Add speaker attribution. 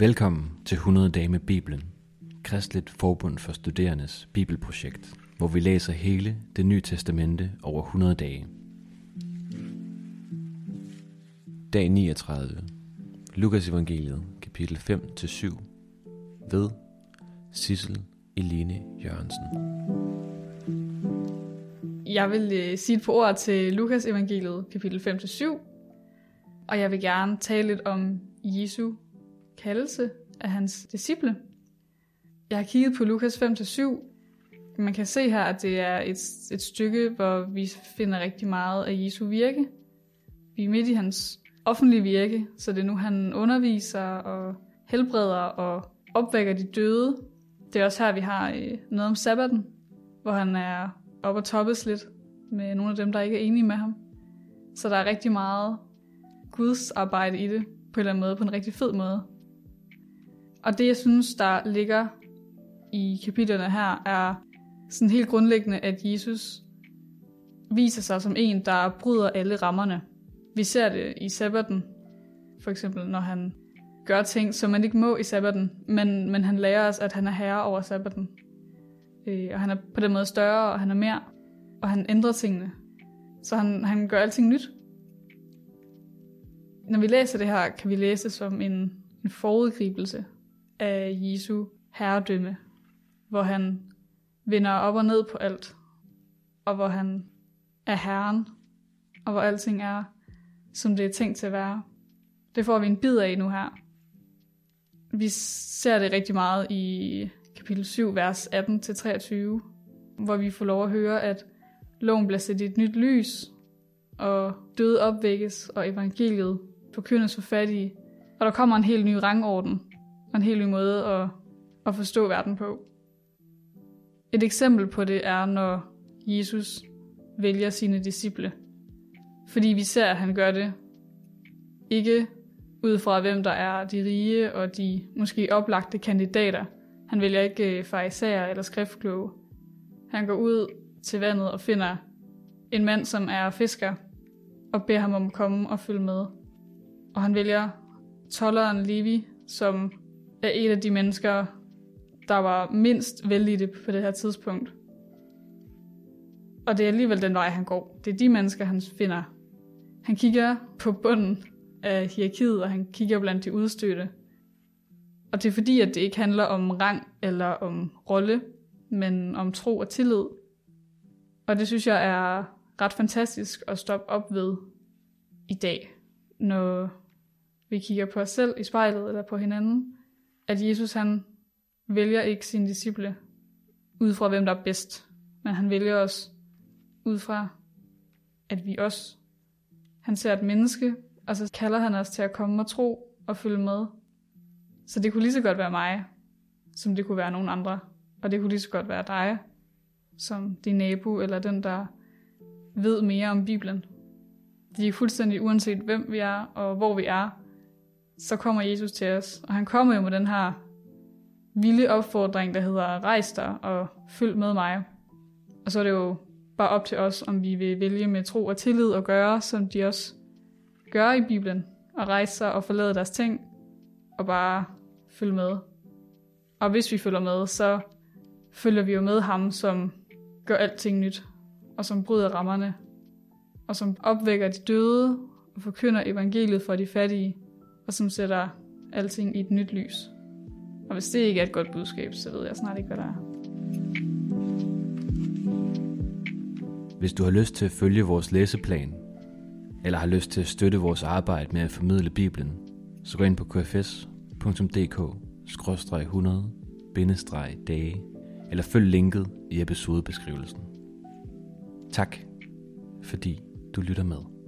Speaker 1: Velkommen til 100 dage med Bibelen, Kristligt Forbund for Studerendes Bibelprojekt, hvor vi læser hele det nye testamente over 100 dage. Dag 39. Lukas evangeliet, kapitel 5-7, ved Sissel Eline Jørgensen.
Speaker 2: Jeg vil øh, sige et par ord til Lukas evangeliet, kapitel 5-7, og jeg vil gerne tale lidt om Jesu kaldelse af hans disciple. Jeg har kigget på Lukas 5-7. Man kan se her, at det er et, et stykke, hvor vi finder rigtig meget af Jesu virke. Vi er midt i hans offentlige virke, så det er nu, han underviser og helbreder og opvækker de døde. Det er også her, vi har øh, noget om sabbaten, hvor han er op og toppes lidt med nogle af dem, der ikke er enige med ham. Så der er rigtig meget Guds arbejde i det, på en eller anden måde, på en rigtig fed måde. Og det, jeg synes, der ligger i kapitlerne her, er sådan helt grundlæggende, at Jesus viser sig som en, der bryder alle rammerne. Vi ser det i sabbaten, for eksempel når han gør ting, som man ikke må i sabbaten, men, men han lærer os, at han er herre over sabbaten. Øh, og han er på den måde større, og han er mere, og han ændrer tingene. Så han, han gør alting nyt. Når vi læser det her, kan vi læse det som en, en forudgribelse af Jesu herredømme, hvor han vender op og ned på alt, og hvor han er herren, og hvor alting er, som det er tænkt til at være. Det får vi en bid af nu her. Vi ser det rigtig meget i kapitel 7, vers 18-23, hvor vi får lov at høre, at loven bliver sat i et nyt lys, og døde opvækkes, og evangeliet forkyndes for fattige, og der kommer en helt ny rangorden, og en helt ny måde at, at forstå verden på. Et eksempel på det er, når Jesus vælger sine disciple. Fordi vi ser, at han gør det ikke ud fra, hvem der er de rige og de måske oplagte kandidater. Han vælger ikke øh, farisæer fariserer eller skriftkloge. Han går ud til vandet og finder en mand, som er fisker, og beder ham om at komme og følge med. Og han vælger tolleren Levi, som er et af de mennesker, der var mindst vellidte på det her tidspunkt. Og det er alligevel den vej, han går. Det er de mennesker, han finder. Han kigger på bunden af hierarkiet, og han kigger blandt de udstødte. Og det er fordi, at det ikke handler om rang eller om rolle, men om tro og tillid. Og det synes jeg er ret fantastisk at stoppe op ved i dag, når vi kigger på os selv i spejlet eller på hinanden at Jesus han vælger ikke sine disciple ud fra, hvem der er bedst, men han vælger os ud fra, at vi også, han ser et menneske, og så kalder han os til at komme og tro og følge med. Så det kunne lige så godt være mig, som det kunne være nogen andre. Og det kunne lige så godt være dig, som din nabo, eller den, der ved mere om Bibelen. De er fuldstændig uanset, hvem vi er, og hvor vi er, så kommer Jesus til os. Og han kommer jo med den her vilde opfordring, der hedder, rejs dig og følg med mig. Og så er det jo bare op til os, om vi vil vælge med tro og tillid og gøre, som de også gør i Bibelen. Og rejse sig og forlade deres ting, og bare følge med. Og hvis vi følger med, så følger vi jo med ham, som gør alting nyt, og som bryder rammerne, og som opvækker de døde, og forkynder evangeliet for de fattige, og som sætter alting i et nyt lys. Og hvis det ikke er et godt budskab, så ved jeg snart ikke, hvad der er.
Speaker 1: Hvis du har lyst til at følge vores læseplan, eller har lyst til at støtte vores arbejde med at formidle Bibelen, så gå ind på kfs.dk-100-dage, eller følg linket i episodebeskrivelsen. Tak, fordi du lytter med.